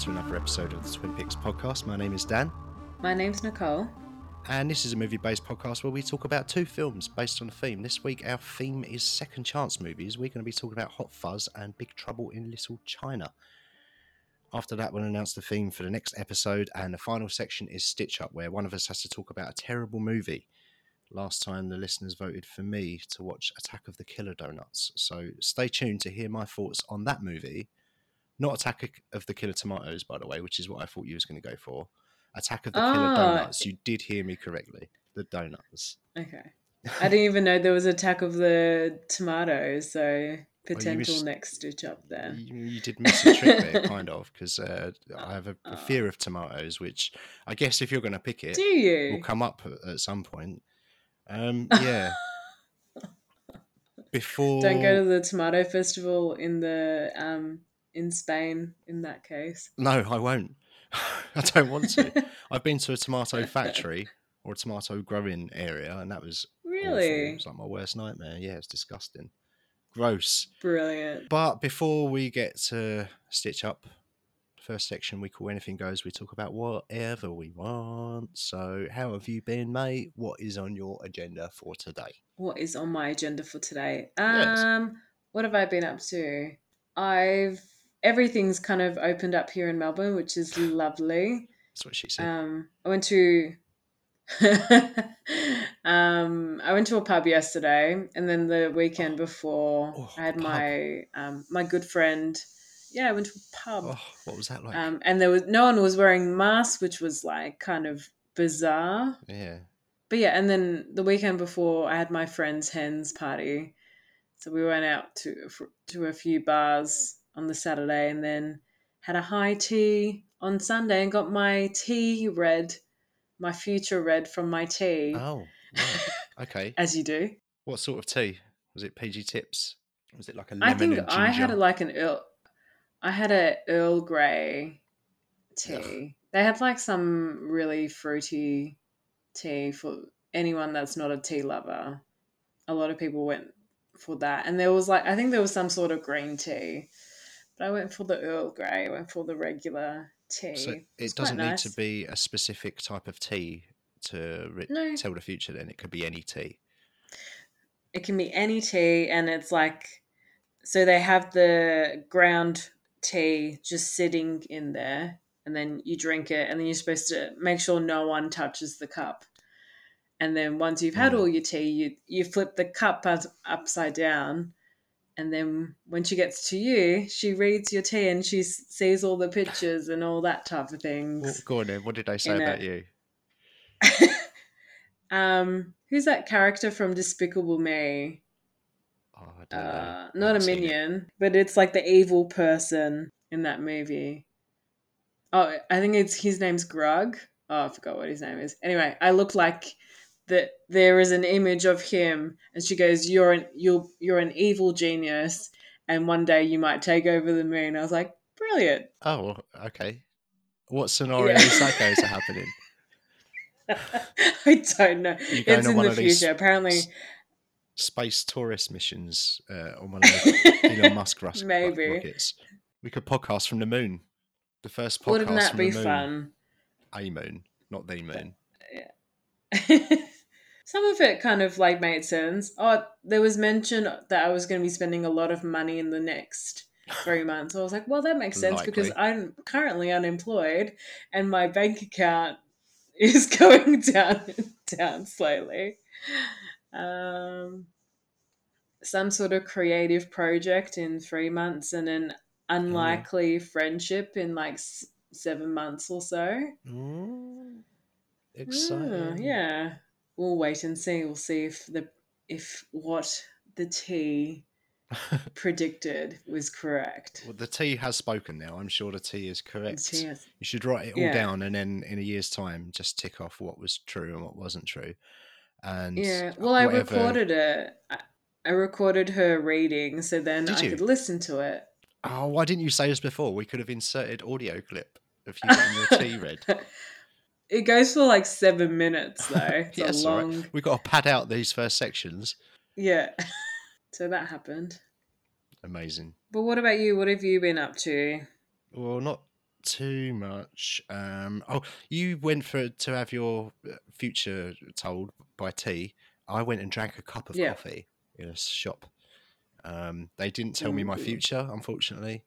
to another episode of the Twin Peaks podcast. My name is Dan, My name's Nicole. and this is a movie based podcast where we talk about two films based on a theme. This week, our theme is second chance movies. We're going to be talking about Hot Fuzz and Big Trouble in Little China. After that, we'll announce the theme for the next episode, and the final section is Stitch Up, where one of us has to talk about a terrible movie. Last time, the listeners voted for me to watch Attack of the Killer Donuts. So stay tuned to hear my thoughts on that movie. Not Attack of the Killer Tomatoes, by the way, which is what I thought you was going to go for. Attack of the Killer Ah. Donuts. You did hear me correctly. The donuts. Okay. I didn't even know there was attack of the tomatoes, so potential missed- next stitch up there. You, you did miss a trick there, kind of, because uh, I have a, a fear of tomatoes, which I guess if you're going to pick it, Do you? will come up at, at some point. Um, yeah. Before Don't go to the tomato festival in the um in Spain in that case. No, I won't. I don't want to. I've been to a tomato factory or a tomato growing area, and that was. Really? It's like my worst nightmare. Yeah, it's disgusting, gross. Brilliant. But before we get to stitch up, first section we call anything goes. We talk about whatever we want. So, how have you been, mate? What is on your agenda for today? What is on my agenda for today? Yes. Um what have I been up to? I've everything's kind of opened up here in Melbourne, which is lovely. That's what she said. Um, I went to um, I went to a pub yesterday, and then the weekend before, Oh, I had pub. my um, my good friend. Yeah, I went to a pub, oh, what was that like? um, and there was no one was wearing masks, which was like kind of bizarre. yeah. But yeah, and then the weekend before, I had my friend's hens party, so we went out to to a few bars on the Saturday, and then had a high tea on Sunday, and got my tea read, my future read from my tea, Oh, right. okay. as you do. What sort of tea? Was it PG Tips? Was it like a lemon I think I had a, like an Earl, I had a Earl Grey tea. They had like some really fruity tea for anyone that's not a tea lover. A lot of people went for that, and there was like I think there was some sort of green tea, but I went for the Earl Grey. I went for the regular tea. So it quite doesn't need nice. to be a specific type of tea to re- No. tell the future. Then it could be any tea. It can be any tea, and it's like so they have the ground tea just sitting in there, and then you drink it, and then you're supposed to make sure no one touches the cup. And then once you've had Mm. all your tea, you you flip the cup up, upside down, and then when she gets to you, she reads your tea and she sees all the pictures and all that type of things. Well, go on then. What did I say about you? um, who's that character from Despicable Me? Oh, I don't uh, not a haven't it. minion, but it's like the evil person in that movie. Oh, I think it's his name's Grug. Oh, I forgot what his name is. Anyway, I look like that. There is an image of him, and she goes, "You're an you're you're an evil genius, and one day you might take over the moon." I was like, "Brilliant." Oh, okay. What scenario Yeah. is that going to happen in? I don't know. It's in the future. Apparently, s- Space tourist missions uh, on one of Elon Musk rus- Maybe. rockets. We could podcast from the moon. The first podcast wouldn't that from be fun? A moon, not the moon. Some of it kind of like made sense. Oh, there was mention that I was going to be spending a lot of money in the next three months. I was like, well, that makes sense because I'm currently unemployed and my bank account is going down down slowly. Um, some sort of creative project in three months and an unlikely friendship in like s- seven months or so. Mm, exciting. yeah. We'll wait and see. We'll see if the if what the T predicted was correct. Well, the T has spoken now. I'm sure the T is The correct. T has- You should write it all Yeah. down and then in a year's time just tick off what was true and what wasn't true. And yeah. Uh, well, I recorded it. I, I recorded her reading, so then Did I you? could listen to it. Oh, why didn't you say this before? We could have inserted audio clip of you getting your tea read. It goes for like seven minutes though. It's Yeah, a all right. We've got to pad out these first sections. Yeah. so that happened. Amazing. But what about you? What have you been up to? Well, not too much. Um, oh, you went for to have your uh, future told by tea. I went and drank a cup of Yeah. coffee in a shop. Um, they didn't tell me my future, unfortunately,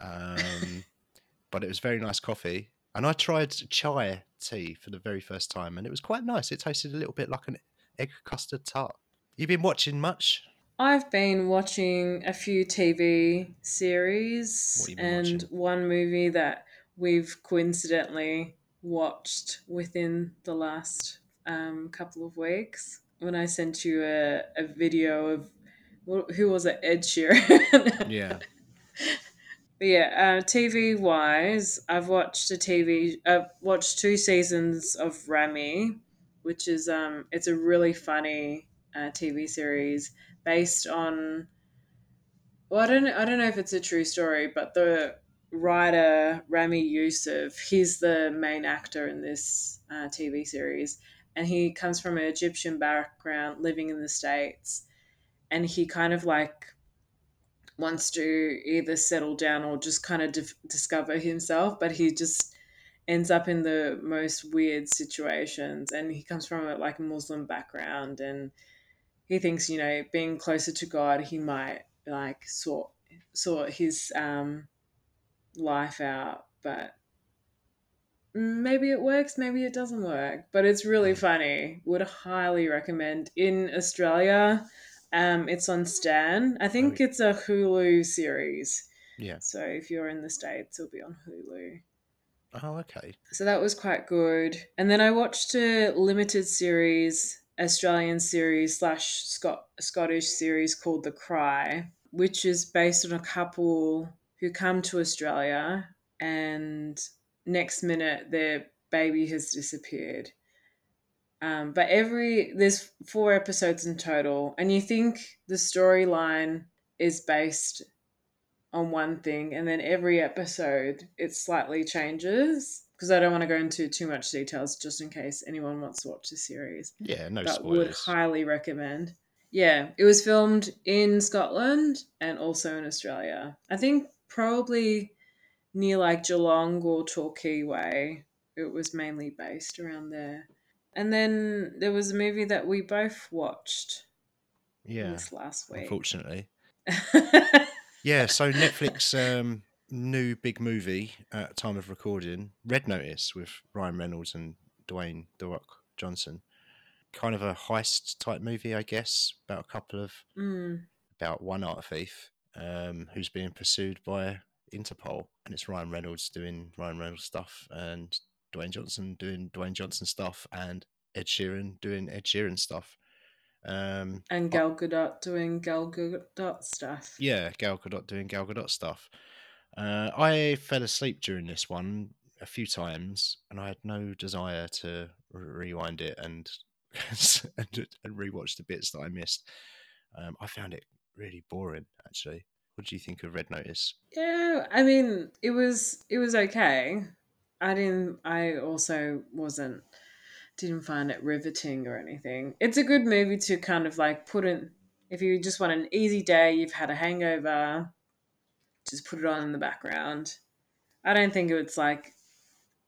um, but it was very nice coffee. And I tried chai tea for the very first time, and it was quite nice. It tasted a little bit like an egg custard tart. You've been watching much? I've been watching a few TV series and watching? one movie that we've coincidentally watched within the last um, couple of weeks. When I sent you a, a video of who was it, Ed Sheeran. Yeah. But yeah, uh, TV wise, I've watched a TV. I've watched two seasons of Ramy, which is um, it's a really funny uh, TV series based on. Well, I don't. I don't know if it's a true story, but the writer Ramy Youssef, he's the main actor in this uh, TV series, and he comes from an Egyptian background, living in the states, and he kind of like wants to either settle down or just kind of dif- discover himself, but he just ends up in the most weird situations. And he comes from a like Muslim background, and he thinks you know being closer to God, he might like sort sort his um, life out, but. Maybe it works, maybe it doesn't work, but it's really Mm. funny. Would highly recommend. In Australia, um, it's on Stan. I think Oh. it's a Hulu series. Yeah. So if you're in the States, it'll be on Hulu. Oh, okay. So that was quite good. And then I watched a limited series, Australian series slash Scot- Scottish series called The Cry, which is based on a couple who come to Australia and next minute their baby has disappeared. Um, but every there's four episodes in total, and you think the storyline is based on one thing, and then every episode it slightly changes. Because I don't want to go into too much details, just in case anyone wants to watch the series. Yeah, no but would highly recommend. Yeah, it was filmed in Scotland and also in Australia. I think probably near like Geelong or Torquay Way. It was mainly based around there. And then there was a movie that we both watched yeah, this last week. unfortunately. Yeah, so Netflix um, new big movie at time of recording, Red Notice with Ryan Reynolds and Dwayne The Rock Johnson. Kind of a heist type movie, I guess, about a couple of mm, about one art thief um, who's being pursued by Interpol, and it's Ryan Reynolds doing Ryan Reynolds stuff, and Dwayne Johnson doing Dwayne Johnson stuff, and Ed Sheeran doing Ed Sheeran stuff. Um, and Gal Gadot doing Gal Gadot stuff. yeah, Gal Gadot doing Gal Gadot stuff. Uh, I fell asleep during this one a few times, and I had no desire to rewind it and and, and rewatch the bits that I missed. Um, I found it really boring, actually. What do you think of Red Notice? Yeah, I mean, it was it was okay. I didn't. I also wasn't didn't find it riveting or anything. It's a good movie to kind of like put in if you just want an easy day. You've had a hangover, just put it on in the background. I don't think it's like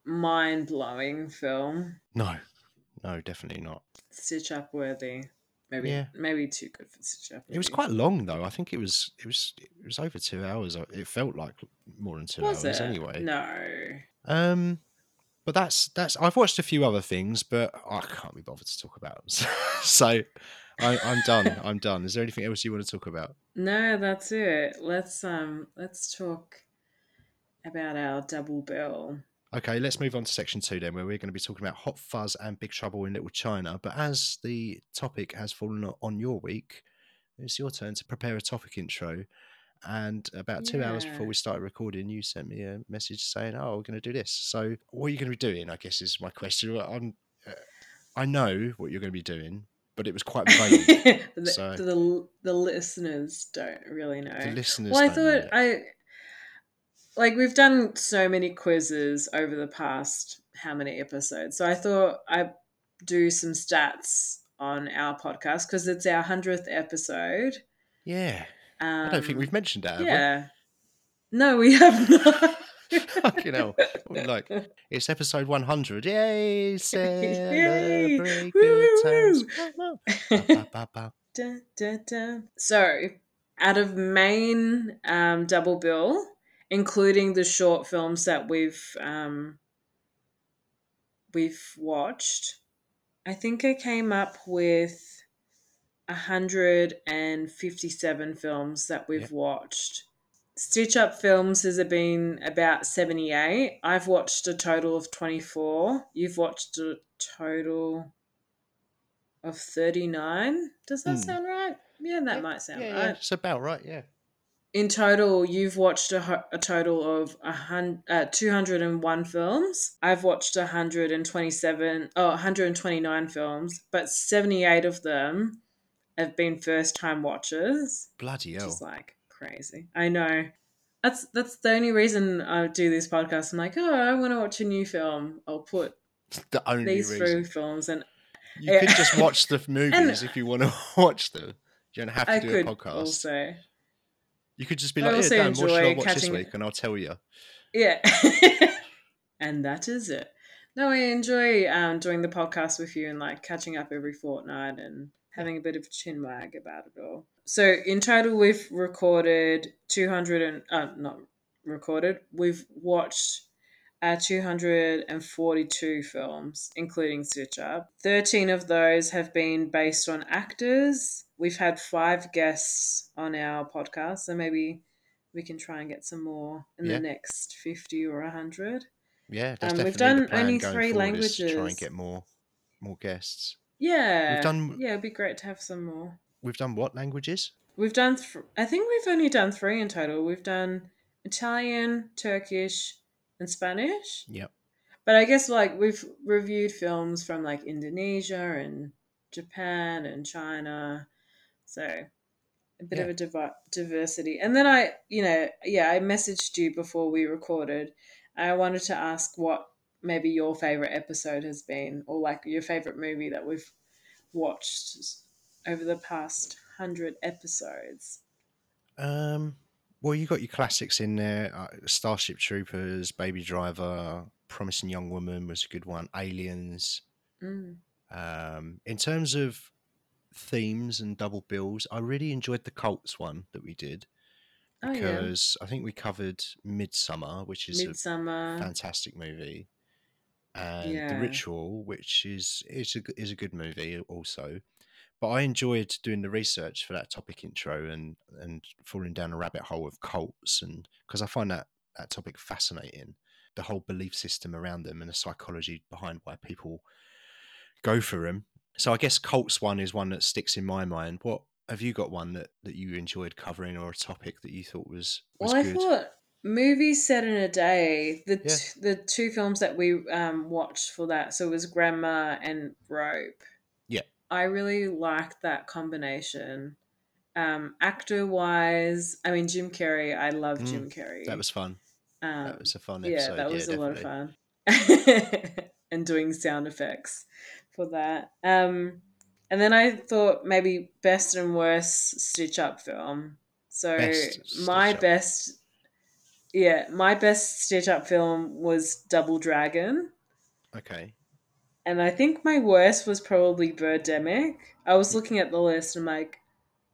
mind blowing film. No, no, definitely not. Stitch up worthy. Maybe Yeah. maybe too good for stitch up. It was quite long though. I think it was it was it was over two hours. It felt like more than two Was hours it? anyway. No. Um, but that's that's. I've watched a few other things, but I can't be bothered to talk about them. so I, I'm done. I'm done. Is there anything else you want to talk about? No, that's it. Let's um let's talk about our double bill. Okay, let's move on to section two then, where we're going to be talking about Hot Fuzz and Big Trouble in Little China. But as the topic has fallen on your week, it's your turn to prepare a topic intro. And about two hours before we started recording, you sent me a message saying, "Oh, we're going to do this." So, what are you going to be doing? I guess is my question. I'm, uh, I know what you're going to be doing, but it was quite vague. the, so- the the listeners don't really know. the listeners. well, I thought. I like we've done so many quizzes over the past how many episodes. So I thought I'd do some stats on our podcast because it's our hundredth episode. yeah, Um, I don't think we've mentioned that. have we? Yeah. No, we have not. you know, like, it's episode 100. Yay! Yay! Celebrate good times. ba, ba, ba. So, out of main um, double bill, including the short films that we've um, we've watched, I think I came up with hundred and fifty-seven films that we've Yep. watched. Stitch Up Films has been about seventy-eight. I've watched a total of twenty-four. You've watched a total of thirty-nine. Does that Hmm. sound right? Yeah, that Yeah, might sound Yeah, right yeah, it's about right, yeah. in total, you've watched a, a total of a hun- uh, 201 films. I've watched 127, oh, 129 films, but 78 of them have been first time watchers, Bloody which hell. is like crazy. I know. That's that's the only reason I do this podcast. I'm like, oh, I want to watch a new film. I'll put the only these reason. three films, and You Yeah. could just watch the movies if you want to watch them. You don't have to I do a podcast. also, You could just be I like, yeah, Dan, what should I watch this catching- week? And I'll tell you. Yeah. and that is it. No, I enjoy um, doing the podcast with you and like catching up every fortnight and having a bit of chin wag about it all. So in total, we've recorded 200 and, uh, not recorded, we've watched uh, 242 films, including Stitch Up. 13 of those have been based on actors. We've had five guests on our podcast, so maybe we can try and get some more in Yeah. the next 50 or 100. Yeah, Um, we've done only three languages. Try and get more, more guests. Yeah. done- Yeah, it'd be great to have some more. We've done what languages? We've done, th- I think we've only done three in total. We've done Italian, Turkish, and Spanish. Yep. But I guess like we've reviewed films from like Indonesia and Japan and China. So a bit of a divi- diversity. And then I, you know, yeah, I messaged you before we recorded. I wanted to ask what maybe your favorite episode has been or like your favorite movie that we've watched over the past 100 episodes. Um, well, you got your classics in there. Uh, Starship Troopers, Baby Driver, Promising Young Woman was a good one. Aliens. Mm. Um, in terms of themes and double bills, I really enjoyed the cults one that we did Oh, yeah. because I think we covered Midsommar, which is Midsommar. a fantastic movie, and The Ritual, which is is a is a good movie also. But I enjoyed doing the research for that topic intro and and falling down a rabbit hole of cults and because I find that that topic fascinating, the whole belief system around them and the psychology behind why people go for them. So I guess cults one is one that sticks in my mind. What have you got one that that you enjoyed covering or a topic that you thought was was Well, I good? thought movies set in a day. The Yeah. t- the two films that we um, watched for that, so it was Grandma and Rope. Yeah. I really liked that combination. Um, actor wise, I mean Jim Carrey. I love Mm, Jim Carrey. that was fun. um, That was a fun yeah, that was a lot of fun. and doing sound effects for that. Um, and then I thought maybe best and worst Stitch Up film. So Best my best Up. Yeah, my best Stitch Up film was Double Dragon. Okay. And I think my worst was probably Birdemic. I was looking at the list and I'm like,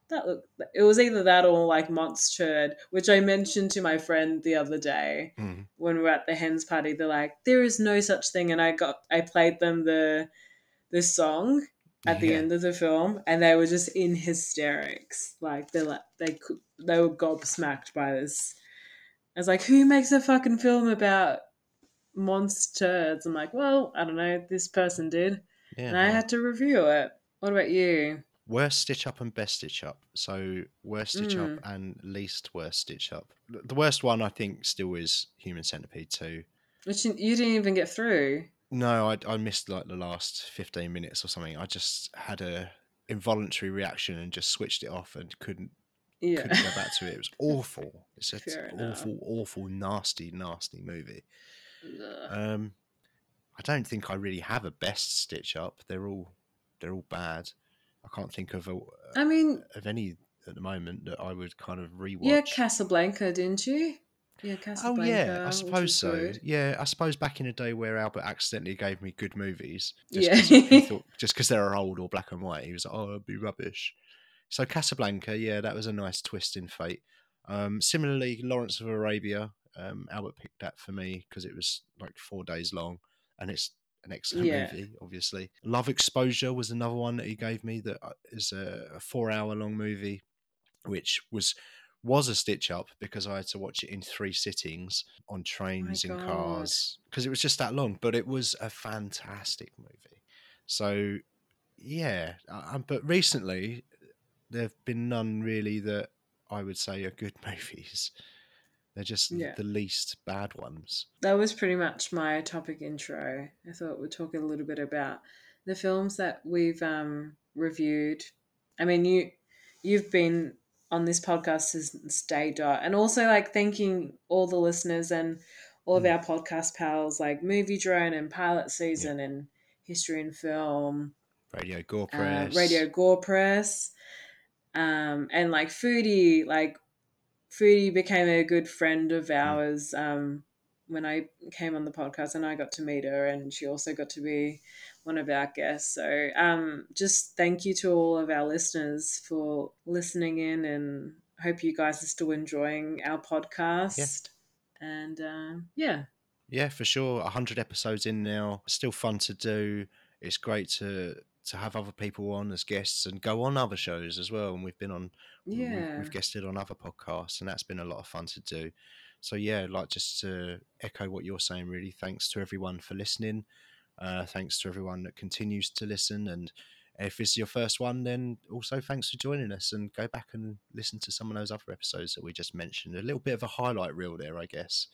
that look. It was either that or like Monster, which I mentioned to my friend the other day Mm. when we were at the hens party. They're like, there is no such thing, and I got I played them the the song at the end of the film, and they were just in hysterics. Like they're like they could they were gobsmacked by this. I was like, who makes a fucking film about monsters? I'm like, well, I don't know. This person did, Yeah. and I had to review it. What about you? worst stitch up and best stitch up. So worst stitch Mm. up and least worst stitch up. The worst one I think still is Human Centipede two. Which you, you didn't even get through. No, I, I missed like the last fifteen minutes or something. I just had a involuntary reaction and just switched it off and couldn't Yeah. couldn't go back to it. It was awful. It's an awful, awful, nasty, nasty movie. Um, I don't think I really have a best stitch up. They're all they're all bad. I can't think of a, I mean, of any at the moment that I would kind of rewatch. yeah, Casablanca, didn't you? Yeah, Casablanca. Oh yeah, I suppose so. good. Yeah, I suppose back in a day where Albert accidentally gave me good movies, just Yeah. 'cause thought just because they're old or black and white, he was like, "Oh, it'd be rubbish." So Casablanca, yeah, that was a nice twist in fate. Um, similarly, Lawrence of Arabia, um, Albert picked that for me because it was like four days long, and it's an excellent Yeah. movie. Obviously, Love Exposure was another one that he gave me that uh, a, a four-hour-long movie, which was was a stitch up because I had to watch it in three sittings on trains and God. cars because it was just that long. But it was a fantastic movie. So yeah, uh, but recently there have been none really that I would say are good movies. They're just Yeah. the least bad ones. That was pretty much my topic intro. I thought we'd talk a little bit about the films that we've um, reviewed. I mean, you you've been on this podcast since day dot, and also like thanking all the listeners and all of Mm. our podcast pals like Movie Drone and Pilot Season and History and Film, Radio Gore uh, Press, Radio Gore Press, um, and like Foodie. Like Foodie became a good friend of ours um, when I came on the podcast, and I got to meet her, and she also got to be one of our guests. So um, just thank you to all of our listeners for listening in, and hope you guys are still enjoying our podcast. And um, yeah, Yeah, for sure. A hundred episodes in now. Still fun to do. It's great to to have other people on as guests and go on other shows as well. And we've been on we- we've, yeah, we've guested on other podcasts and that's been a lot of fun to do. So yeah, like just to echo what you're saying, really. Thanks to everyone for listening. Uh, thanks to everyone that continues to listen. And if this is your first one, then also thanks for joining us and go back and listen to some of those other episodes that we just mentioned. A little bit of a highlight reel there, I guess.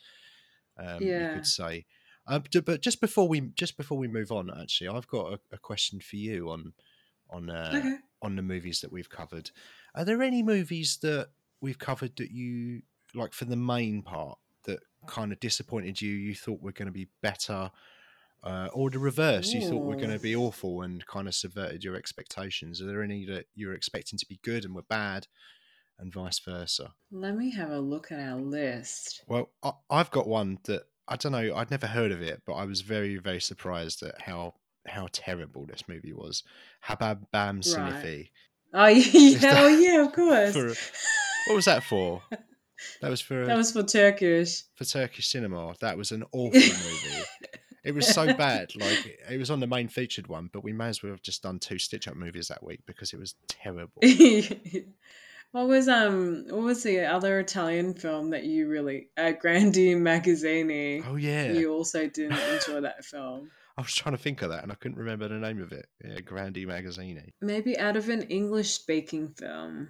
Um, you could say. D- but just before we just before we move on, actually, I've got a, a question for you on on uh, okay. on the movies that we've covered. Are there any movies that we've covered that you like for the main part that kind of disappointed you? You thought were going to be better, uh, or the reverse? You thought were going to be awful and kind of subverted your expectations. Are there any that you were expecting to be good and were bad, and vice versa? Let me have a look at our list. Well, I, I've got one that I don't know. I'd never heard of it, but I was very, very surprised at how how terrible this movie was. Hababam Sinifi. Oh yeah, that- oh yeah, of course. For, what was that for? That was for that was for Turkish. for Turkish cinema. That was an awful movie. It was so bad. Like it was on the main featured one, but we may as well have just done two stitch up movies that week because it was terrible. What was um what was the other Italian film that you really uh, Grandi Magazzini? Oh yeah, You also didn't enjoy that film. I was trying to think of that and I couldn't remember the name of it. Yeah, Grandi Magazzini. Maybe out of an English speaking film.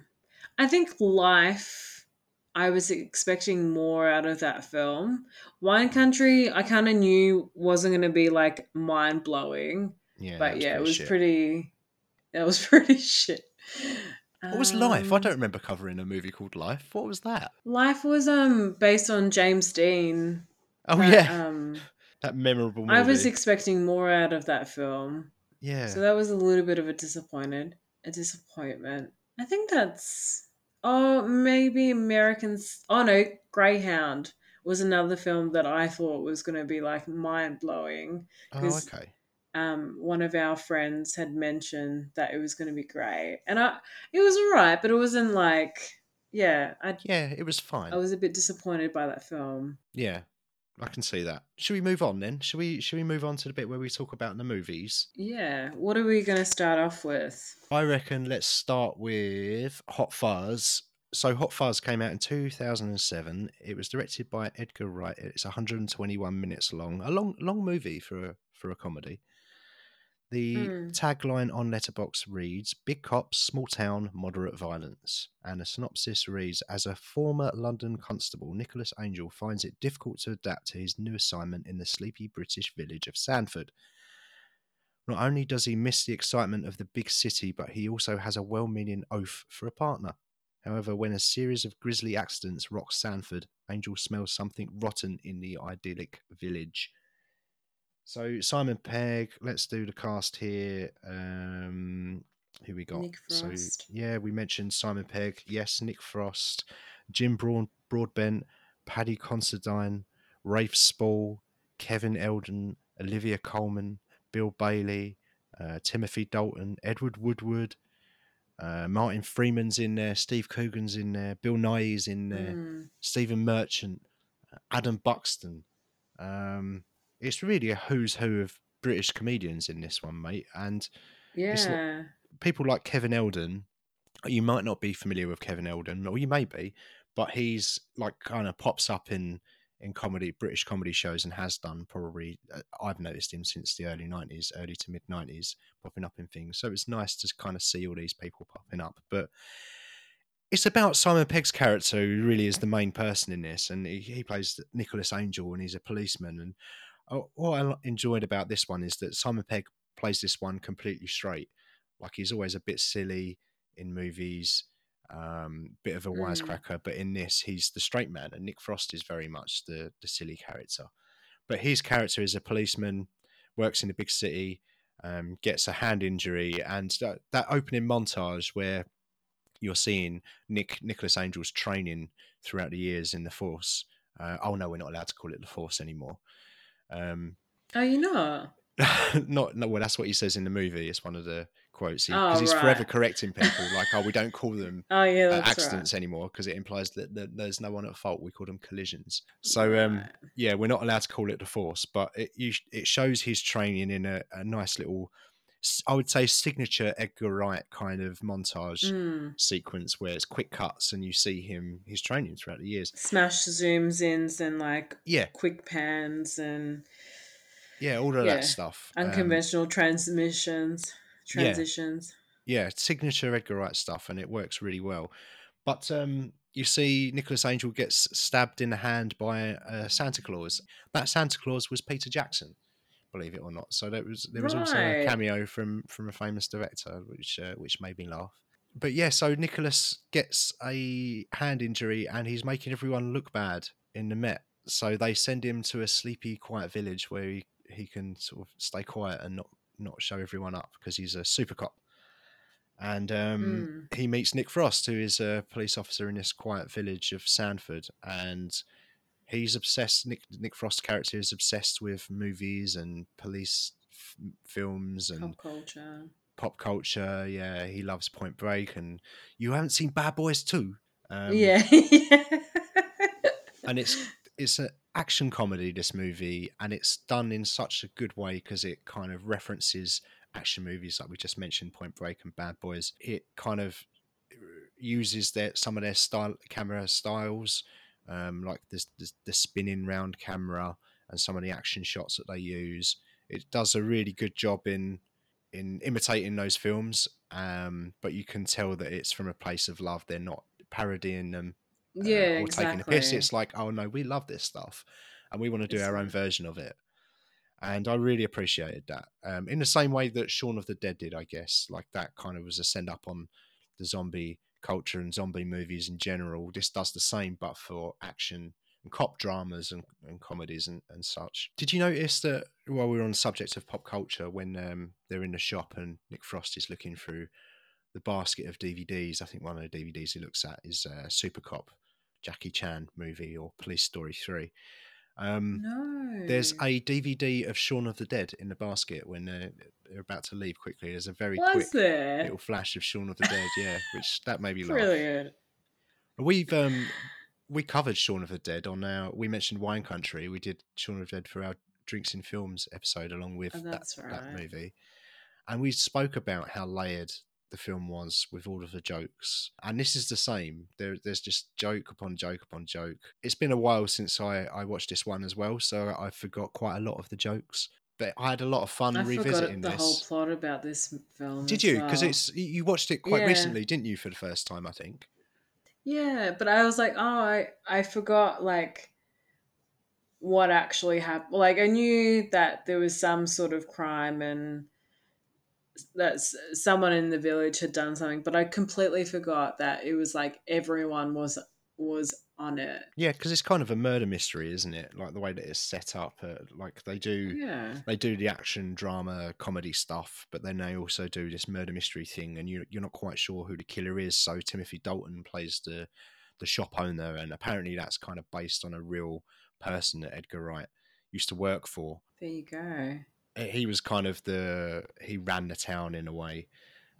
I think Life I was expecting more out of that film. Wine Country I kind of knew wasn't going to be like mind blowing, Yeah, but yeah, it was shit. pretty it was pretty shit. What was Life? I Um, don't remember covering a movie called Life. What was that? Life was um based on James Dean. Oh that, yeah, Um, that memorable movie. I was expecting more out of that film, yeah. so that was a little bit of a disappointed, a disappointment. I think that's oh maybe Americans. Oh no, Greyhound was another film that I thought was going to be like mind blowing. Oh, okay. Um, one of our friends had mentioned that it was going to be great, and I it was alright, but it wasn't like yeah. I Yeah, it was fine. I was a bit disappointed by that film. Yeah, I can see that. Should we move on then? Should we? Should we move on to the bit where we talk about the movies? Yeah. What are we going to start off with? I reckon let's start with Hot Fuzz. So Hot Fuzz came out in 2007. It was directed by Edgar Wright. It's 121 minutes long. A long, long movie for a for a comedy. The Hmm. tagline on Letterboxd reads Big cops, small town, moderate violence. And the synopsis reads As a former London constable, Nicholas Angel finds it difficult to adapt to his new assignment in the sleepy British village of Sandford. Not only does he miss the excitement of the big city, but he also has a well meaning oath for a partner. However, when a series of grisly accidents rock Sandford, Angel smells something rotten in the idyllic village. So Simon Pegg, let's do the cast here. Um, who we got? Nick So Frost. yeah, we mentioned Simon Pegg. Yes, Nick Frost, Jim Broad- Broadbent, Paddy Considine, Rafe Spall, Kevin Eldon, Olivia Colman, Bill Bailey, uh, Timothy Dalton, Edward Woodward, uh, Martin Freeman's in there, Steve Coogan's in there, Bill Nighy's in there, Mm. Stephen Merchant, Adam Buxton. Um, it's really a who's who of British comedians in this one, mate. And It's like- people like Kevin Eldon, you might not be familiar with Kevin Eldon, or you may be, but he's like kind of pops up in in comedy, British comedy shows, and has done probably. Uh, I've noticed him since the early nineties, early to mid nineties, popping up in things. So it's nice to kind of see all these people popping up, but. It's about Simon Pegg's character, who really is the main person in this, and he, he plays Nicholas Angel, and he's a policeman. And what I enjoyed about this one is that Simon Pegg plays this one completely straight. Like he's always a bit silly in movies, um, bit of a Mm. wisecracker, but in this he's the straight man, and Nick Frost is very much the the silly character. But his character is a policeman, works in a big city, um, gets a hand injury, and that, that opening montage where you're seeing Nick Nicholas Angel's training throughout the years in the Force. Uh, oh no, we're not allowed to call it the Force anymore. Um, Oh, you know. not no well that's what he says in the movie it's one of the quotes because Oh, he's forever correcting people like oh we don't call them Oh, yeah, uh, accidents anymore because it implies that, that there's no one at fault we call them collisions. So um yeah we're not allowed to call it the force but it you, it shows his training in a, a nice little i would say signature edgar wright kind of montage Mm. sequence where it's quick cuts and you see him his training throughout the years Smash zooms ins and like yeah quick pans and yeah all of Yeah. that stuff Um, unconventional transmissions, yeah. transitions. yeah, signature Edgar Wright stuff, and it works really well. But um, you see, Nicholas Angel gets stabbed in the hand by uh, Santa Claus. That Santa Claus was Peter Jackson, believe it or not. So there was there was also a cameo from from a famous director, which uh, which made me laugh. But yeah, so Nicholas gets a hand injury, and he's making everyone look bad in the Met. So they send him to a sleepy, quiet village where he, he can sort of stay quiet and not not show everyone up because he's a super cop. And um, he meets Nick Frost, who is a police officer in this quiet village of Sandford, and he's obsessed. Nick Nick Frost's character is obsessed with movies and police f- films and Pop culture. pop culture. Yeah, he loves Point Break, and you haven't seen Bad Boys too. Um, yeah. and it's it's an action comedy. This movie, and it's done in such a good way because it kind of references action movies like we just mentioned, Point Break and Bad Boys. It kind of uh, uses their some of their style camera styles, um, like this, this the spinning round camera and some of the action shots that they use. It does a really good job in in imitating those films, um, but you can tell that it's from a place of love. They're not parodying them uh, yeah, or exactly. taking a piss. It's like, oh no, we love this stuff, and we want to do It's our own version of it. And I really appreciated that. Um, in the same way that Shaun of the Dead did, I guess. Like that kind of was a send up on the zombie culture and zombie movies in general. This does the same, but for action and cop dramas and, and comedies and, and such. Did you notice that while we were on the subject of pop culture, when um, they're in the shop and Nick Frost is looking through the basket of DVDs, I think one of the DVDs he looks at is uh, Super Cop, Jackie Chan movie or Police Story 3. Um, No. there's a DVD of Shaun of the Dead in the basket when they're, they're about to leave quickly. There's a very Was quick there? little flash of Shaun of the Dead, yeah, which that made me laugh. Brilliant. We've um we covered Shaun of the Dead on our we mentioned Wine Country. We did Shaun of the Dead for our Drinks in Films episode along with Oh, that, that's that right. movie. And we spoke about how layered the film was with all of the jokes. And this is the same. There there's just joke upon joke upon joke. It's been a while since I, I watched this one as well, so I forgot quite a lot of the jokes. But I had a lot of fun I forgot revisiting the this. whole plot about this film. Did you? Because well. it's you- you watched it quite Yeah. recently, didn't you, for the first time, I think. Yeah, but I was like, oh, I I forgot like what actually happened. Like I knew that there was some sort of crime and that someone in the village had done something, but I completely forgot that it was like everyone was was on it. Yeah, because it's kind of a murder mystery, isn't it? Like the way that it's set up. Uh, like they do, Yeah. they do the action, drama, comedy stuff, but then they also do this murder mystery thing, and you you're not quite sure who the killer is. So Timothy Dalton plays the the shop owner, and apparently that's kind of based on a real person that Edgar Wright used to work for. There you go. He was kind of the he ran the town in a way,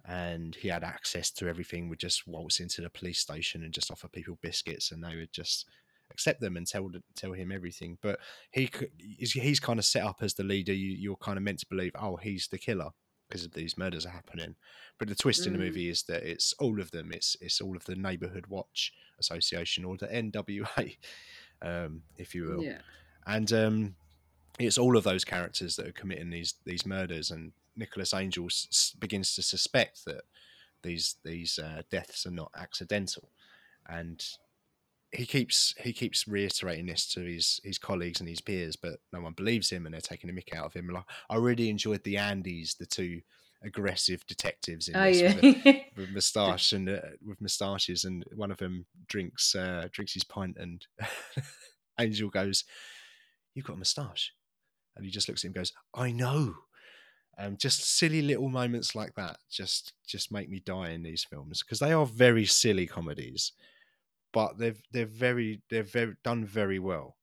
and he had access to everything. Would just waltz into the police station and just offer people biscuits, and they would just accept them and tell tell him everything. But he he's kind of set up as the leader. You, you're kind of meant to believe, oh, he's the killer because these murders are happening. But the twist mm. in the mm. movie is that it's all of them. It's it's all of the Neighborhood Watch Association or the NWA, um, if you will. Yeah. And um, it's all of those characters that are committing these these murders. And Nicholas Angel s- begins to suspect that these these uh, deaths are not accidental, and he keeps he keeps reiterating this to his his colleagues and his peers, but no one believes him, and they're taking a mick out of him. Like I really enjoyed the Andys, the two aggressive detectives in oh, this yeah. with, with moustache and uh, with moustaches, and one of them drinks uh, drinks his pint, and Angel goes, "You've got a moustache," and he just looks at him, and goes, "I know." Um, just silly little moments like that just just make me die in these films because they are very silly comedies but they've they're very they're very done very well,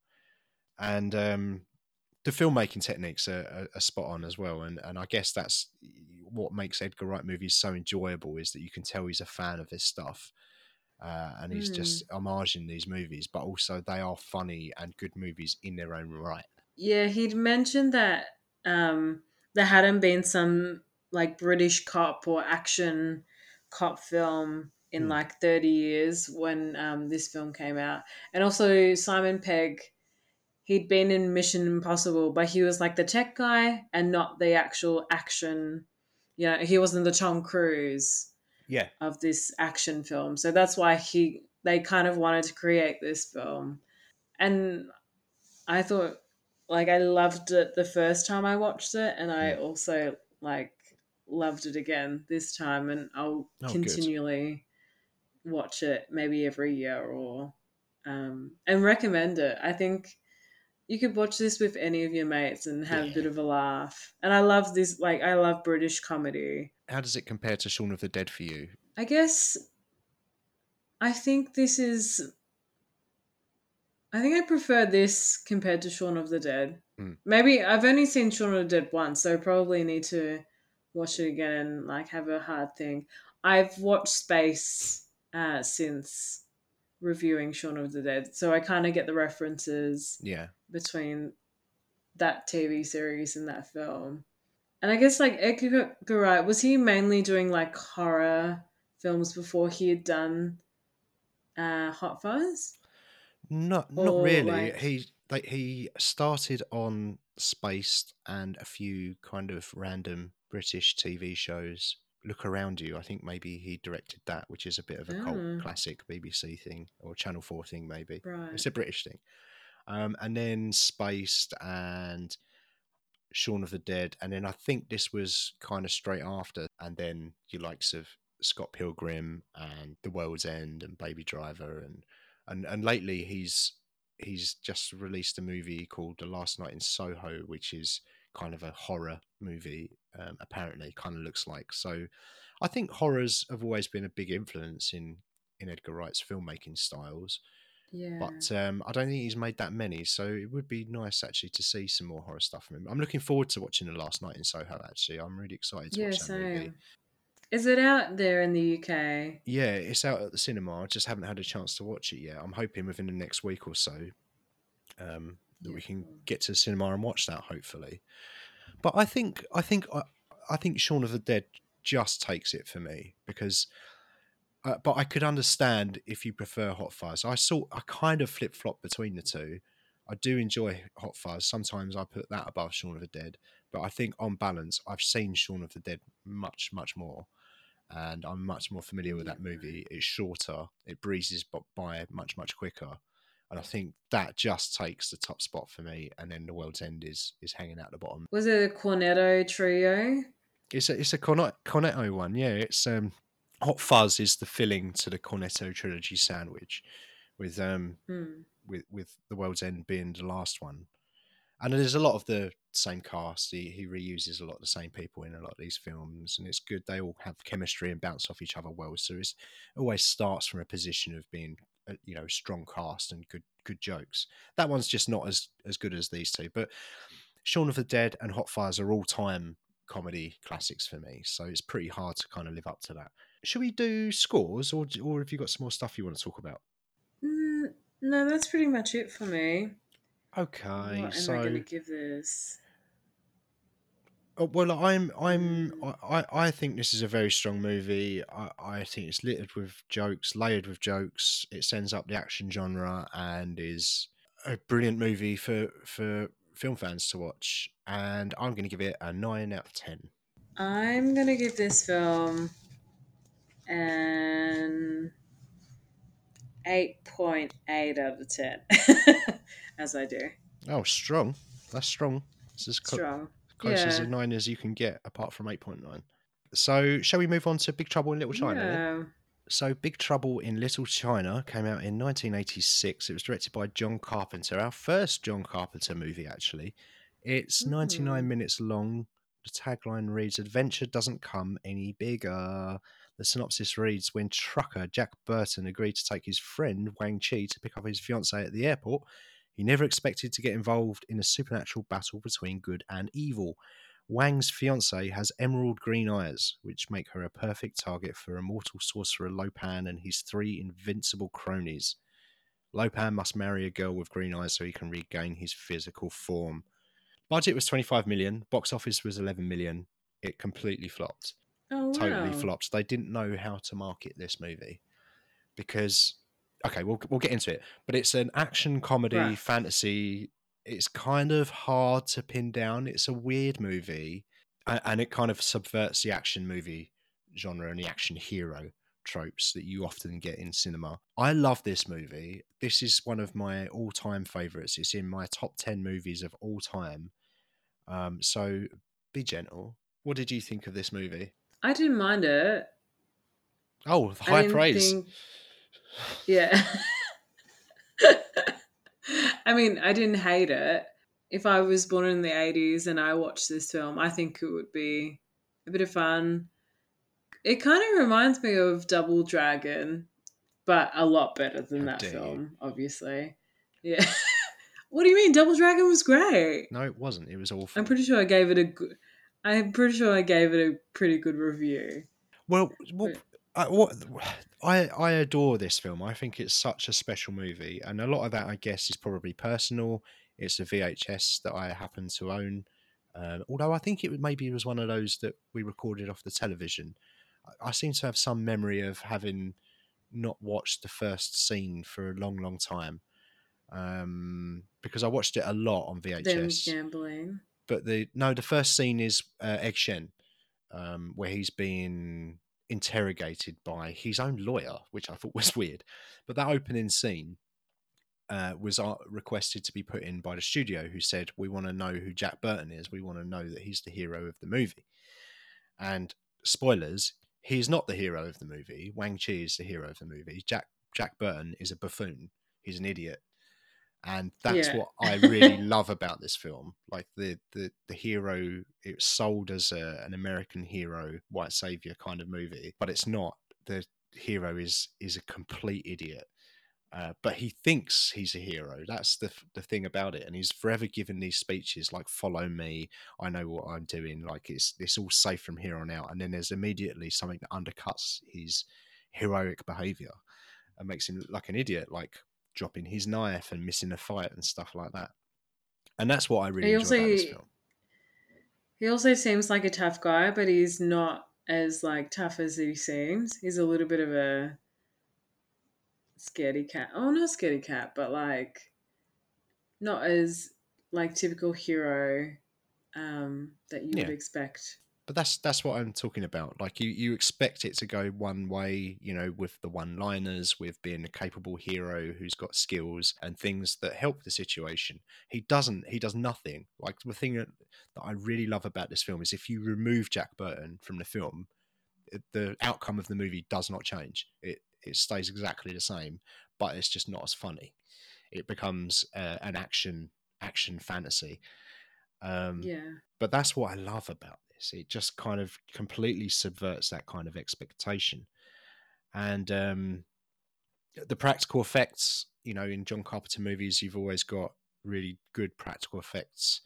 and um, the filmmaking techniques are, are, are, spot on as well. And and I guess that's what makes Edgar Wright movies so enjoyable is that you can tell he's a fan of this stuff. Uh, and he's mm. just homaging these movies, but also they are funny and good movies in their own right. Yeah, he'd mentioned that um, there hadn't been some like British cop or action cop film in mm. like 30 years when um, this film came out. And also Simon Pegg, he'd been in Mission Impossible, but he was like the tech guy and not the actual action. You know, he wasn't the Tom Cruise yeah. of this action film. So that's why he they kind of wanted to create this film. And I thought like I loved it the first time I watched it and I hmm. also like loved it again this time and I'll oh, continually watch it maybe every year or um, and recommend it. I think you could watch this with any of your mates and have yeah. a bit of a laugh. And I love this, like, I love British comedy. How does it compare to Shaun of the Dead for you? I guess I think this is. I think I prefer this compared to Shaun of the Dead. Mm. Maybe I've only seen Shaun of the Dead once, so I probably need to watch it again and like have a hard thing. I've watched Spaced uh, since reviewing Shaun of the Dead, so I kind of get the references. Yeah. Between that TV series and that film, and I guess like Edgar Wright was he mainly doing like horror films before he had done uh, Hot Fuzz? Not not really. Like... He like he started on Spaced and a few kind of random British TV shows Look Around You. I think maybe he directed that, which is a bit of a cult ah. classic BBC thing or Channel 4 thing, maybe. Right. It's a British thing. Um, and then Spaced and Shaun of the Dead. And then I think this was kind of straight after. And then your likes of Scott Pilgrim and The World's End and Baby Driver. And, and, and lately he's he's just released a movie called The Last Night in Soho, which is kind of a horror movie um, apparently kind of looks like. So I think horrors have always been a big influence in in Edgar Wright's filmmaking styles. Yeah. But um, I don't think he's made that many, so it would be nice actually to see some more horror stuff from him. I'm looking forward to watching the Last Night in Soho. Actually, I'm really excited to yeah, watch that same. movie. Is it out there in the UK? Yeah, it's out at the cinema. I just haven't had a chance to watch it yet. I'm hoping within the next week or so um, that yeah. we can get to the cinema and watch that. Hopefully, but I think I think I, I think Shaun of the Dead just takes it for me because. Uh, but I could understand if you prefer Hot Fuzz. I saw I kind of flip flop between the two. I do enjoy Hot Fuzz. Sometimes I put that above Shaun of the Dead, but I think on balance, I've seen Shaun of the Dead much much more, and I'm much more familiar with that movie. It's shorter, it breezes by much much quicker, and I think that just takes the top spot for me. And then the World's End is is hanging out the bottom. Was it a Cornetto trio? It's a it's a Cornetto one. Yeah, it's um, Hot Fuzz is the filling to the Cornetto trilogy sandwich, with um mm. with with the World's End being the last one. And there's a lot of the same cast. He, he reuses a lot of the same people in a lot of these films, and it's good. They all have chemistry and bounce off each other well. So it always starts from a position of being a, you know strong cast and good good jokes. That one's just not as as good as these two. But Shaun of the Dead and Hot Fuzz are all time comedy classics for me, so it's pretty hard to kind of live up to that. Should we do scores, or or have you got some more stuff you want to talk about? Mm, no, that's pretty much it for me. Okay, what am so I going to give this? Oh, well, I'm I'm Mm. I, I think this is a very strong movie. I, I think it's littered with jokes, layered with jokes. It sends up the action genre and is a brilliant movie for for film fans to watch. And I'm going to give it a nine out of ten. I'm going to give this film an 8.8 out of 10, as I do. Oh, strong! That's strong. This is Strong. close as a nine as you can get, apart from eight point nine. So, shall we move on to Big Trouble in Little China? Yeah. So, Big Trouble in Little China came out in 1986. It was directed by John Carpenter, our first John Carpenter movie, actually. It's 99 Hmm. minutes long. The tagline reads Adventure doesn't come any bigger. The synopsis reads When trucker Jack Burton agreed to take his friend Wang Chi to pick up his fiancee at the airport, he never expected to get involved in a supernatural battle between good and evil. Wang's fiancée has emerald green eyes, which make her a perfect target for immortal sorcerer Lo Pan and his three invincible cronies. Lo Pan must marry a girl with green eyes so he can regain his physical form. Budget was 25 million, box office was 11 million. It completely flopped. Oh, wow. Totally flopped. They didn't know how to market this movie because okay, we'll we'll get into it, but it's an action comedy Right. fantasy. It's kind of hard to pin down. It's a weird movie, a- and it kind of subverts the action movie genre and the action hero tropes that you often get in cinema. I love this movie. This is one of my all-time favorites. It's in my top 10 movies of all time. Um, so be gentle. What did you think of this movie? I didn't mind it. Oh, high praise. think- Yeah. I mean, I didn't hate it. If I was born in the 80s and I watched this film, I think it would be a bit of fun. It kind of reminds me of Double Dragon, but a lot better than How that you. film, obviously. Yeah. what do you mean? Double Dragon was great. No, it wasn't. It was awful. I'm pretty sure I gave it a good. I'm pretty sure I gave it a pretty good review. Well, well I, what I I adore this film. I think it's such a special movie, and a lot of that, I guess, is probably personal. It's a VHS that I happen to own. Um, although I think it maybe was one of those that we recorded off the television. I, I seem to have some memory of having not watched the first scene for a long, long time, um, because I watched it a lot on Them VHS gambling. But the no, the first scene is uh, Egg Shen, um, where he's being interrogated by his own lawyer, which I thought was weird. But that opening scene uh, was uh, requested to be put in by the studio, who said, "We want to know who Jack Burton is. We want to know that he's the hero of the movie." And spoilers, he's not the hero of the movie. Wang Chi is the hero of the movie. Jack Jack Burton is a buffoon. He's an idiot. And that's Yeah. what I really love about this film. Like the the the hero, it's sold as a, an American hero, white savior kind of movie, but it's not. The hero is is a complete idiot. Uh, but he thinks he's a hero. That's the the thing about it, and he's forever giving these speeches like "Follow me, I know what I'm doing." Like it's it's all safe from here on out. And then there's immediately something that undercuts his heroic behavior and makes him look like an idiot, like dropping his knife and missing a fight and stuff like that. And that's what I really He enjoy about this also- film. He also seems like a tough guy, but he's not as like tough as he seems. He's a little bit of a scaredy cat. Oh, not scaredy cat, but like not as like typical hero um, that you would expect. But that's that's what I'm talking about. Like you, you expect it to go one way, you know, with the one-liners, with being a capable hero who's got skills and things that help the situation. He doesn't. He does nothing. Like the thing that, that I really love about this film is if you remove Jack Burton from the film, the outcome of the movie does not change. It it stays exactly the same, but it's just not as funny. It becomes uh, an action action fantasy. Um, Yeah. but that's what I love about this. It just kind of completely subverts that kind of expectation, and um, the practical effects, you know, in John Carpenter movies, you've always got really good practical effects,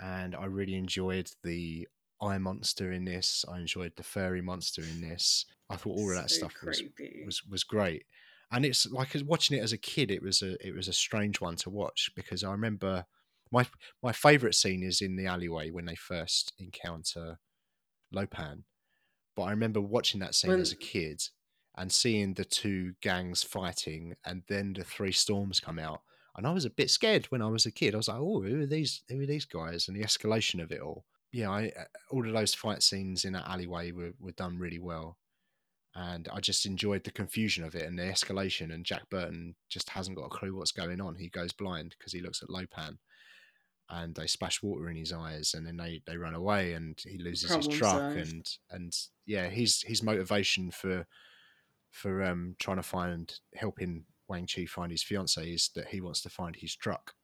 and I really enjoyed the eye monster in this. I enjoyed the furry monster in this. I thought all of that So stuff was, was was great. And it's like watching it as a kid, it was a it was a strange one to watch because I remember my my favorite scene is in the alleyway when they first encounter Lo Pan. But I remember watching that scene When- as a kid and seeing the two gangs fighting, and then the three storms come out. And I was a bit scared when I was a kid. I was like, "Oh, who are these? Who are these guys?" And the escalation of it all. Yeah, I, uh, all of those fight scenes in that alleyway were, were done really well, and I just enjoyed the confusion of it and the escalation. And Jack Burton just hasn't got a clue what's going on. He goes blind because he looks at Lo Pan, and they splash water in his eyes, and then they, they run away, and he loses his truck, solved. and and yeah, his his motivation for for um trying to find helping Wang Chi find his fiance is that he wants to find his truck.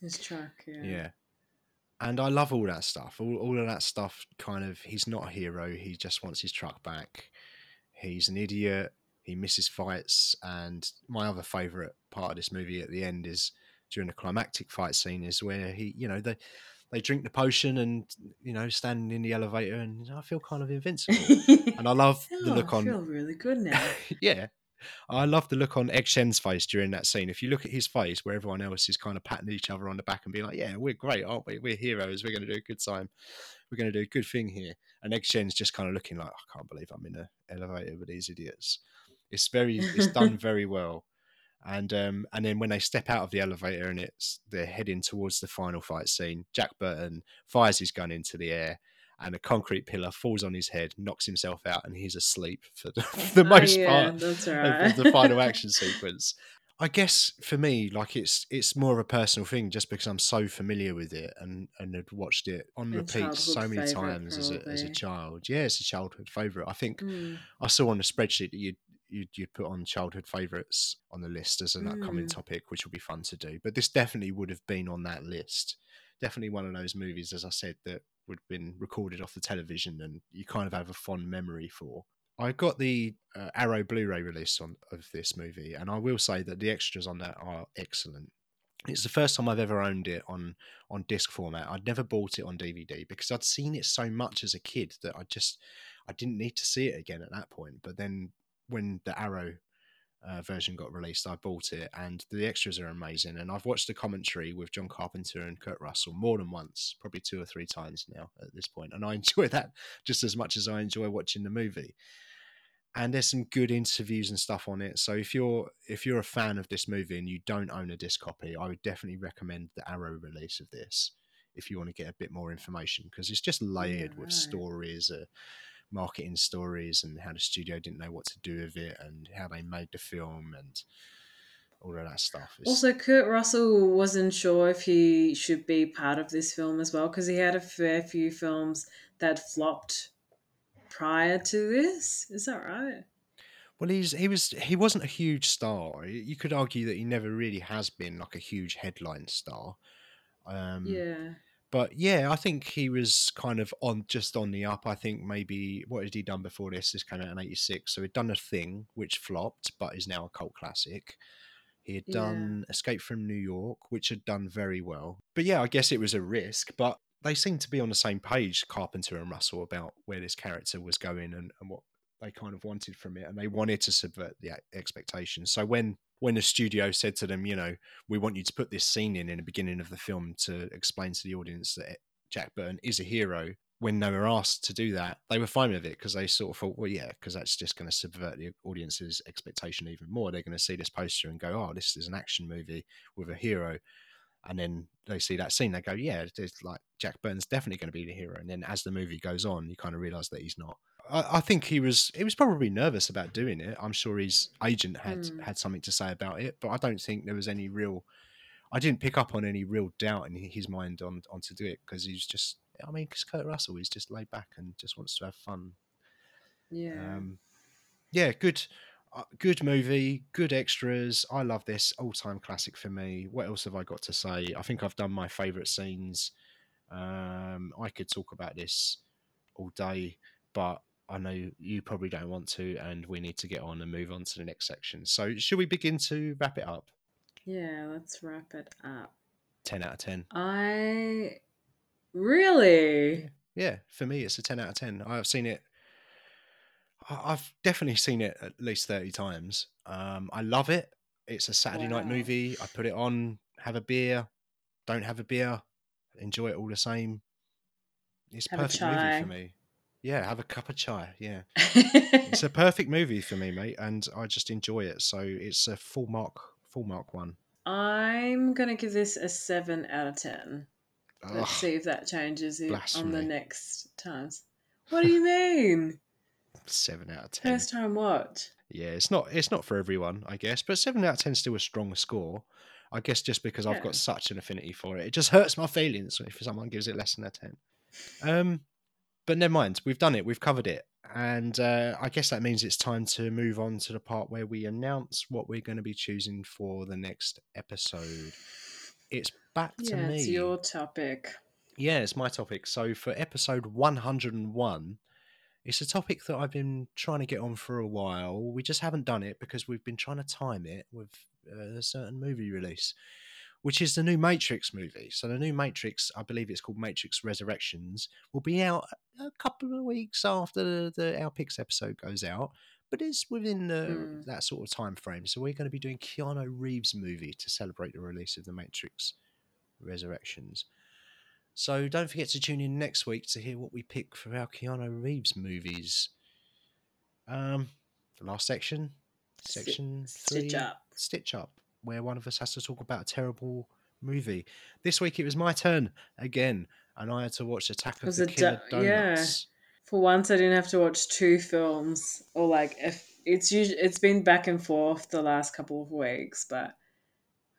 His truck, yeah. Yeah. And I love all that stuff. All, all of that stuff kind of, he's not a hero. He just wants his truck back. He's an idiot. He misses fights. And my other favourite part of this movie at the end is during the climactic fight scene is where he, you know, they, they drink the potion and, you know, standing in the elevator and I feel kind of invincible. and I love the Oh, look I on. feel really good now. yeah. I love the look on Egg Shen's face during that scene. If you look at his face, where everyone else is kind of patting each other on the back and being like, "Yeah, we're great, aren't we? We're heroes. We're going to do a good time. We're going to do a good thing here." And Egg Shen's just kind of looking like, "I can't believe I'm in an elevator with these idiots." It's very, it's done very well. And um, and then when they step out of the elevator and it's they're heading towards the final fight scene, Jack Burton fires his gun into the air, and a concrete pillar falls on his head, knocks himself out, and he's asleep for the, the Oh, most yeah, part That's of right. the final action sequence. I guess for me, like it's it's more of a personal thing, just because I'm so familiar with it and and had watched it on repeat so many times as a as a child. Yeah, it's a childhood favorite. I think Mm. I saw on a spreadsheet that you'd you'd, you'd put on childhood favorites on the list as an upcoming Mm. topic, which will be fun to do. But this definitely would have been on that list. Definitely one of those movies, as I said, that would have been recorded off the television and you kind of have a fond memory for. I got the uh, Arrow Blu-ray release on of this movie, and I will say that the extras on that are excellent. It's the first time I've ever owned it on on disc format. I'd never bought it on DVD because I'd seen it so much as a kid that I just I didn't need to see it again at that point. But then when the Arrow uh, version got released, I bought it, and the extras are amazing. And I've watched the commentary with John Carpenter and Kurt Russell more than once, probably two or three times now at this point, and I enjoy that just as much as I enjoy watching the movie. And there's some good interviews and stuff on it. So if you're if you're a fan of this movie and you don't own a disc copy, I would definitely recommend the Arrow release of this if you want to get a bit more information because it's just layered with right. stories, uh, marketing stories, and how the studio didn't know what to do with it, and how they made the film, and all of that stuff. It's- Also, Kurt Russell wasn't sure if he should be part of this film as well because he had a fair few films that flopped prior to this. Is that right? Well, he's he was he wasn't a huge star. You could argue that he never really has been like a huge headline star. Um, yeah. But yeah, I think he was kind of on just on the up. I think maybe what had he done before this? This came out in '86, so he'd done a thing which flopped, but is now a cult classic. He had Yeah. done Escape from New York, which had done very well. But yeah, I guess it was a risk. But they seemed to be on the same page, Carpenter and Russell, about where this character was going and, and what they kind of wanted from it, and they wanted to subvert the expectations. So when when the studio said to them, you know, we want you to put this scene in in the beginning of the film to explain to the audience that Jack Burton is a hero. When they were asked to do that, they were fine with it because they sort of thought, well, yeah, because that's just going to subvert the audience's expectation even more. They're going to see this poster and go, oh, this is an action movie with a hero. And then they see that scene, they go, yeah, it's like Jack Burton's definitely going to be the hero. And then as the movie goes on, you kind of realize that he's not. I, I think he was he was probably nervous about doing it. I'm sure his agent had Hmm. had something to say about it, but I don't think there was any real. I didn't pick up on any real doubt in his mind on on to do it because he's just. I mean, because Kurt Russell, he's just laid back and just wants to have fun. Yeah. Um, yeah, good, uh, good movie, good extras. I love this all time classic for me. What else have I got to say? I think I've done my favourite scenes. Um, I could talk about this all day, but I know you probably don't want to, and we need to get on and move on to the next section. So, should we begin to wrap it up? Yeah, let's wrap it up. 10 out of 10. I really. Yeah, for me, it's a 10 out of 10. I've seen it. I've definitely seen it at least 30 times. Um, I love it. It's a Saturday night movie. I put it on, have a beer, don't have a beer, enjoy it all the same. It's Have a perfect movie for me. Yeah, have a cup of chai. Yeah. it's a perfect movie for me, mate, and I just enjoy it. So it's a full mark, full mark one. I'm gonna give this a seven out of ten. Ugh, Let's see if that changes on the next times. What do you mean? seven out of ten. First time watch. Yeah, it's not it's not for everyone, I guess, but seven out of ten is still a strong score. I guess just because I've got such an affinity for it, it just hurts my feelings if someone gives it less than a ten. Um, but never mind, we've done it, we've covered it, and uh, I guess that means it's time to move on to the part where we announce what we're going to be choosing for the next episode. It's back to Yeah, me. it's your topic. Yeah, it's my topic. So for episode 101, it's a topic that I've been trying to get on for a while. We just haven't done it because we've been trying to time it with uh, a certain movie release, which is the new Matrix movie. So the new Matrix, I believe it's called Matrix Resurrections, will be out a couple of weeks after the, the Our Picks episode goes out. But it's within the, Mm. that sort of time frame. So we're going to be doing Keanu Reeves' movie to celebrate the release of the Matrix Resurrections. So don't forget to tune in next week to hear what we pick for our Keanu Reeves movies. Um, the last section, section Stitch three, up. Stitch Up, where one of us has to talk about a terrible movie. This week it was my turn again, and I had to watch Attack of the Killer yeah. Donuts. For once, I didn't have to watch two films, or like if it's usually it's been back and forth the last couple of weeks, but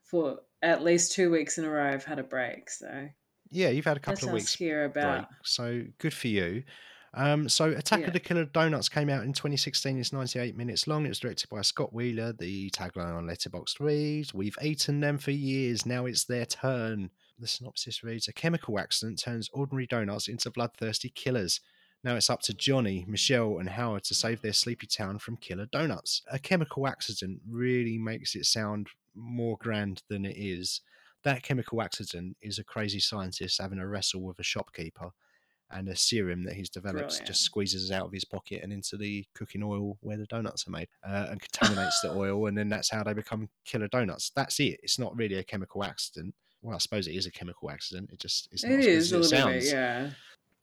for at least two weeks in a row, I've had a break. So Yeah, you've had a couple of weeks about. break, so good for you. Um, so Attack Yeah. of the Killer Donuts came out in 2016. It's 98 minutes long. It was directed by Scott Wheeler. The tagline on Letterboxd reads, "We've eaten them for years. Now it's their turn." The synopsis reads, "A chemical accident turns ordinary donuts into bloodthirsty killers." Now it's up to Johnny, Michelle, and Howard to save their sleepy town from killer donuts. A chemical accident really makes it sound more grand than it is. That chemical accident is a crazy scientist having a wrestle with a shopkeeper, and a serum that he's developed Brilliant. just squeezes out of his pocket and into the cooking oil where the donuts are made uh, and contaminates the oil, and then that's how they become killer donuts. That's it. It's not really a chemical accident. Well, I suppose it is a chemical accident. It just it's not It as is good a it little bit, sounds. yeah.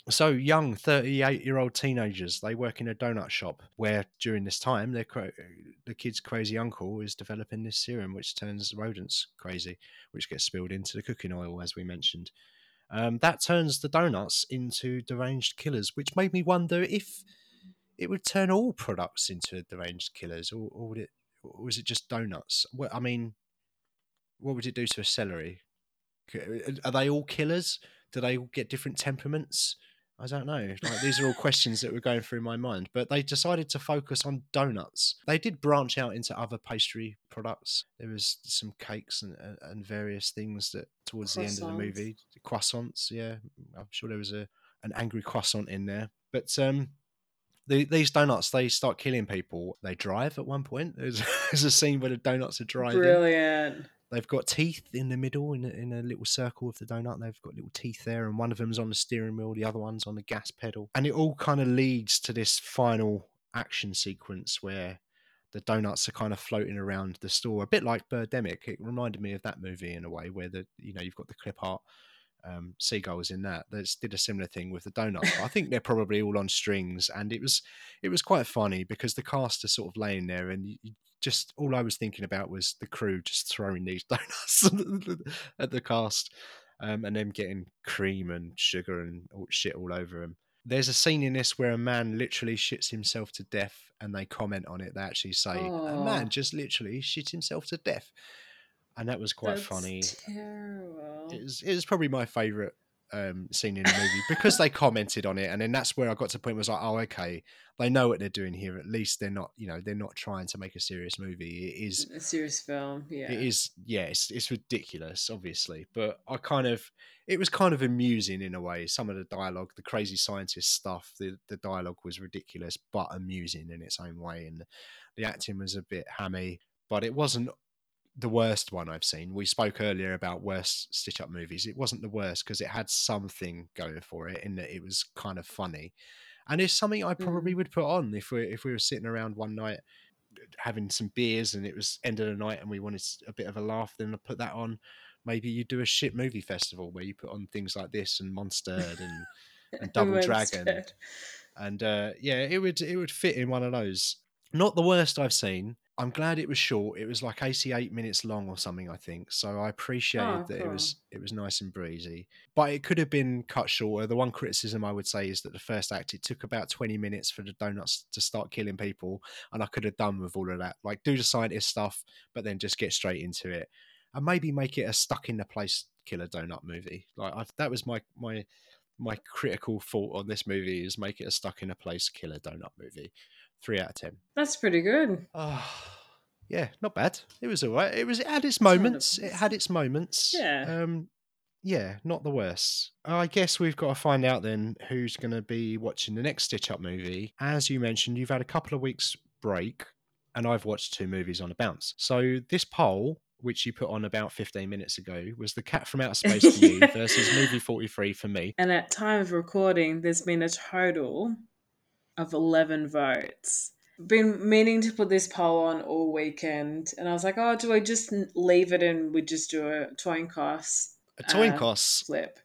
So young, thirty-eight-year-old teenagers. They work in a donut shop where, during this time, their the kid's crazy uncle is developing this serum which turns rodents crazy, which gets spilled into the cooking oil, as we mentioned. Um, that turns the donuts into deranged killers, which made me wonder if it would turn all products into deranged killers, or, or would it, or was it just donuts? Well, I mean, what would it do to a celery? Are they all killers? Do they all get different temperaments? I don't know. Like, these are all questions that were going through my mind. But they decided to focus on donuts. They did branch out into other pastry products. There was some cakes and, and- various things that towards the end of the movie, croissants. Yeah, I'm sure there was a an angry croissant in there. But um, the, these donuts, they start killing people. They drive at one point. There's, there's a scene where the donuts are driving. Brilliant. They've got teeth in the middle, in a, in a little circle of the donut. They've got little teeth there, and one of them's on the steering wheel, the other one's on the gas pedal. And it all kind of leads to this final action sequence where the donuts are kind of floating around the store, a bit like Birdemic. It reminded me of that movie in a way, where the you know you've got the clip art um, seagulls in that. That did a similar thing with the donuts. But I think they're probably all on strings, and it was it was quite funny because the cast are sort of laying there, and you, just all I was thinking about was the crew just throwing these donuts at the cast, um, and them getting cream and sugar and all, shit all over them. There's a scene in this where a man literally shits himself to death, and they comment on it. They actually say, "A Oh. man just literally shit himself to death," and that was quite That's funny. Terrible. It was, it was probably my favourite um, scene in the movie because they commented on it, and then that's where I got to the point where I was like, oh, okay, they know what they're doing here. At least they're not, you know, they're not trying to make a serious movie. It is a serious film. Yeah, it is. Yeah, it's, it's ridiculous, obviously, but I kind of, it was kind of amusing in a way. Some of the dialogue, the crazy scientist stuff, the the dialogue was ridiculous but amusing in its own way, and the acting was a bit hammy, but it wasn't the worst one I've seen. We spoke earlier about worst Stitch Up movies. It wasn't the worst because it had something going for it in that it was kind of funny, and it's something I probably Mm. would put on if we if we were sitting around one night having some beers and it was end of the night and we wanted a bit of a laugh. Then I put that on. Maybe you do a shit movie festival where you put on things like this and Monstered and and Double Went Dragon and uh, yeah, it would it would fit in one of those. Not the worst I've seen. I'm glad it was short. It was like 88 minutes long or something, I think. So I appreciated Oh, that it was it was nice and breezy. But it could have been cut shorter. The one criticism I would say is that the first act it took about 20 minutes for the donuts to start killing people, and I could have done with all of that. Like do the scientist stuff, but then just get straight into it, and maybe make it a stuck in the place killer donut movie. Like I, that was my my my critical thought on this movie is make it a stuck in a place killer donut movie. Three out of ten. That's pretty good. Oh, yeah, not bad. It was all right. It was. It had its moments. It had its moments. Yeah. Um. Yeah, not the worst. I guess we've got to find out then who's going to be watching the next Stitch Up movie. As you mentioned, you've had a couple of weeks break, and I've watched two movies on a bounce. So this poll, which you put on about fifteen minutes ago, was The Cat from Outer Space for you versus Movie Forty Three for me. And at time of recording, there's been a total of 11 votes. Been meaning to put this poll on all weekend, and I was like, oh, do I just leave it and we just do a coin cost A toin Uh, cost. flip?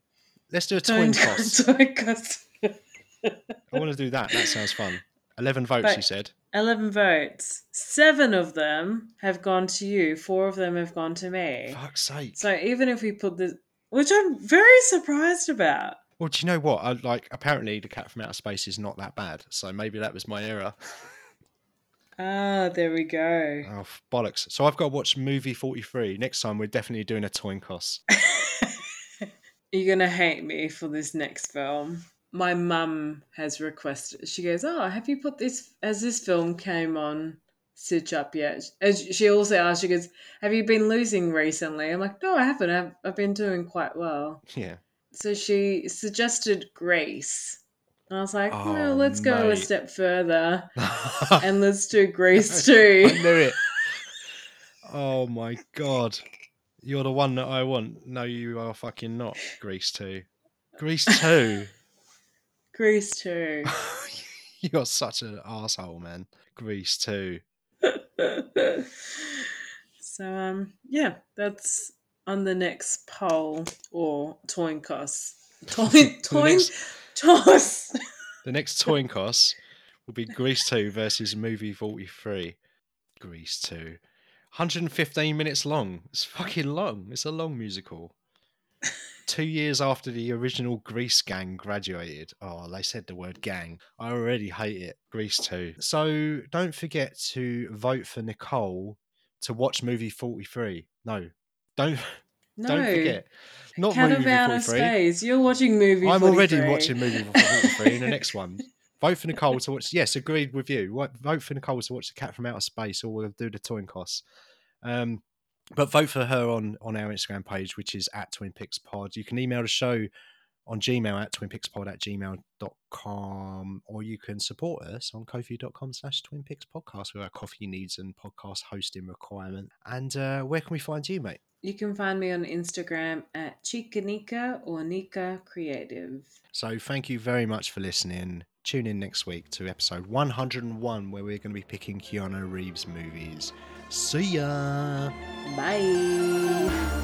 Let's do a toin cost. Coin cost. I want to do that. That sounds fun. Eleven votes, But- you said. 11 votes. Seven of them have gone to you, four of them have gone to me. Fuck's sake. So even if we put this, which I'm very surprised about. Well, do you know what? I like apparently the cat from outer space is not that bad, so maybe that was my error. Ah, there we go. Oh bollocks! So I've got to watch movie forty three. Next time we're definitely doing a toin cost. You're gonna hate me for this next film. My mum has requested. She goes, "Oh, have you put this as this film came on Stitch Up yet?" And she also asked, "She goes, have you been losing recently?" I'm like, "No, I haven't. I've, I've been doing quite well." Yeah. So she suggested Grace, and I was like, Oh, "Well, let's go a step further and let's do Grace too." knew it. Oh my god. You're the one that I want. No, you are fucking not. Grease 2. Grease 2. Grease too. You're such an asshole, man. Grease 2. so um yeah, that's on the next poll or toin cost. Toin next- toss. The next toin cost will be Grease 2 versus Movie 43. Grease 2. 115 minutes long. It's fucking long. It's a long musical. Two years after the original Grease gang graduated. Oh, they said the word gang. I already hate it. Grease 2. So don't forget to vote for Nicole to watch movie 43. No. Don't No. don't forget. Not Cat movie of Outer Space. You're watching movie. I'm already watching movie 43 in the next one. Vote for Nicole to watch. Yes, agreed with you. Vote for Nicole to watch The Cat from Outer Space, or we'll do the Toin Costs. Um, but vote for her on on our Instagram page, which is at Twin Pix Pod. You can email the show on Gmail at twinpixpod at gmail.com, or you can support us on kofi.com slash Twin Pix Podcast with our coffee needs and podcast hosting requirement. And uh, where can we find you, mate? You can find me on Instagram at Chikanika or Nika Creative. So thank you very much for listening. Tune in next week to episode 101, where we're going to be picking Keanu Reeves movies. See ya! Bye.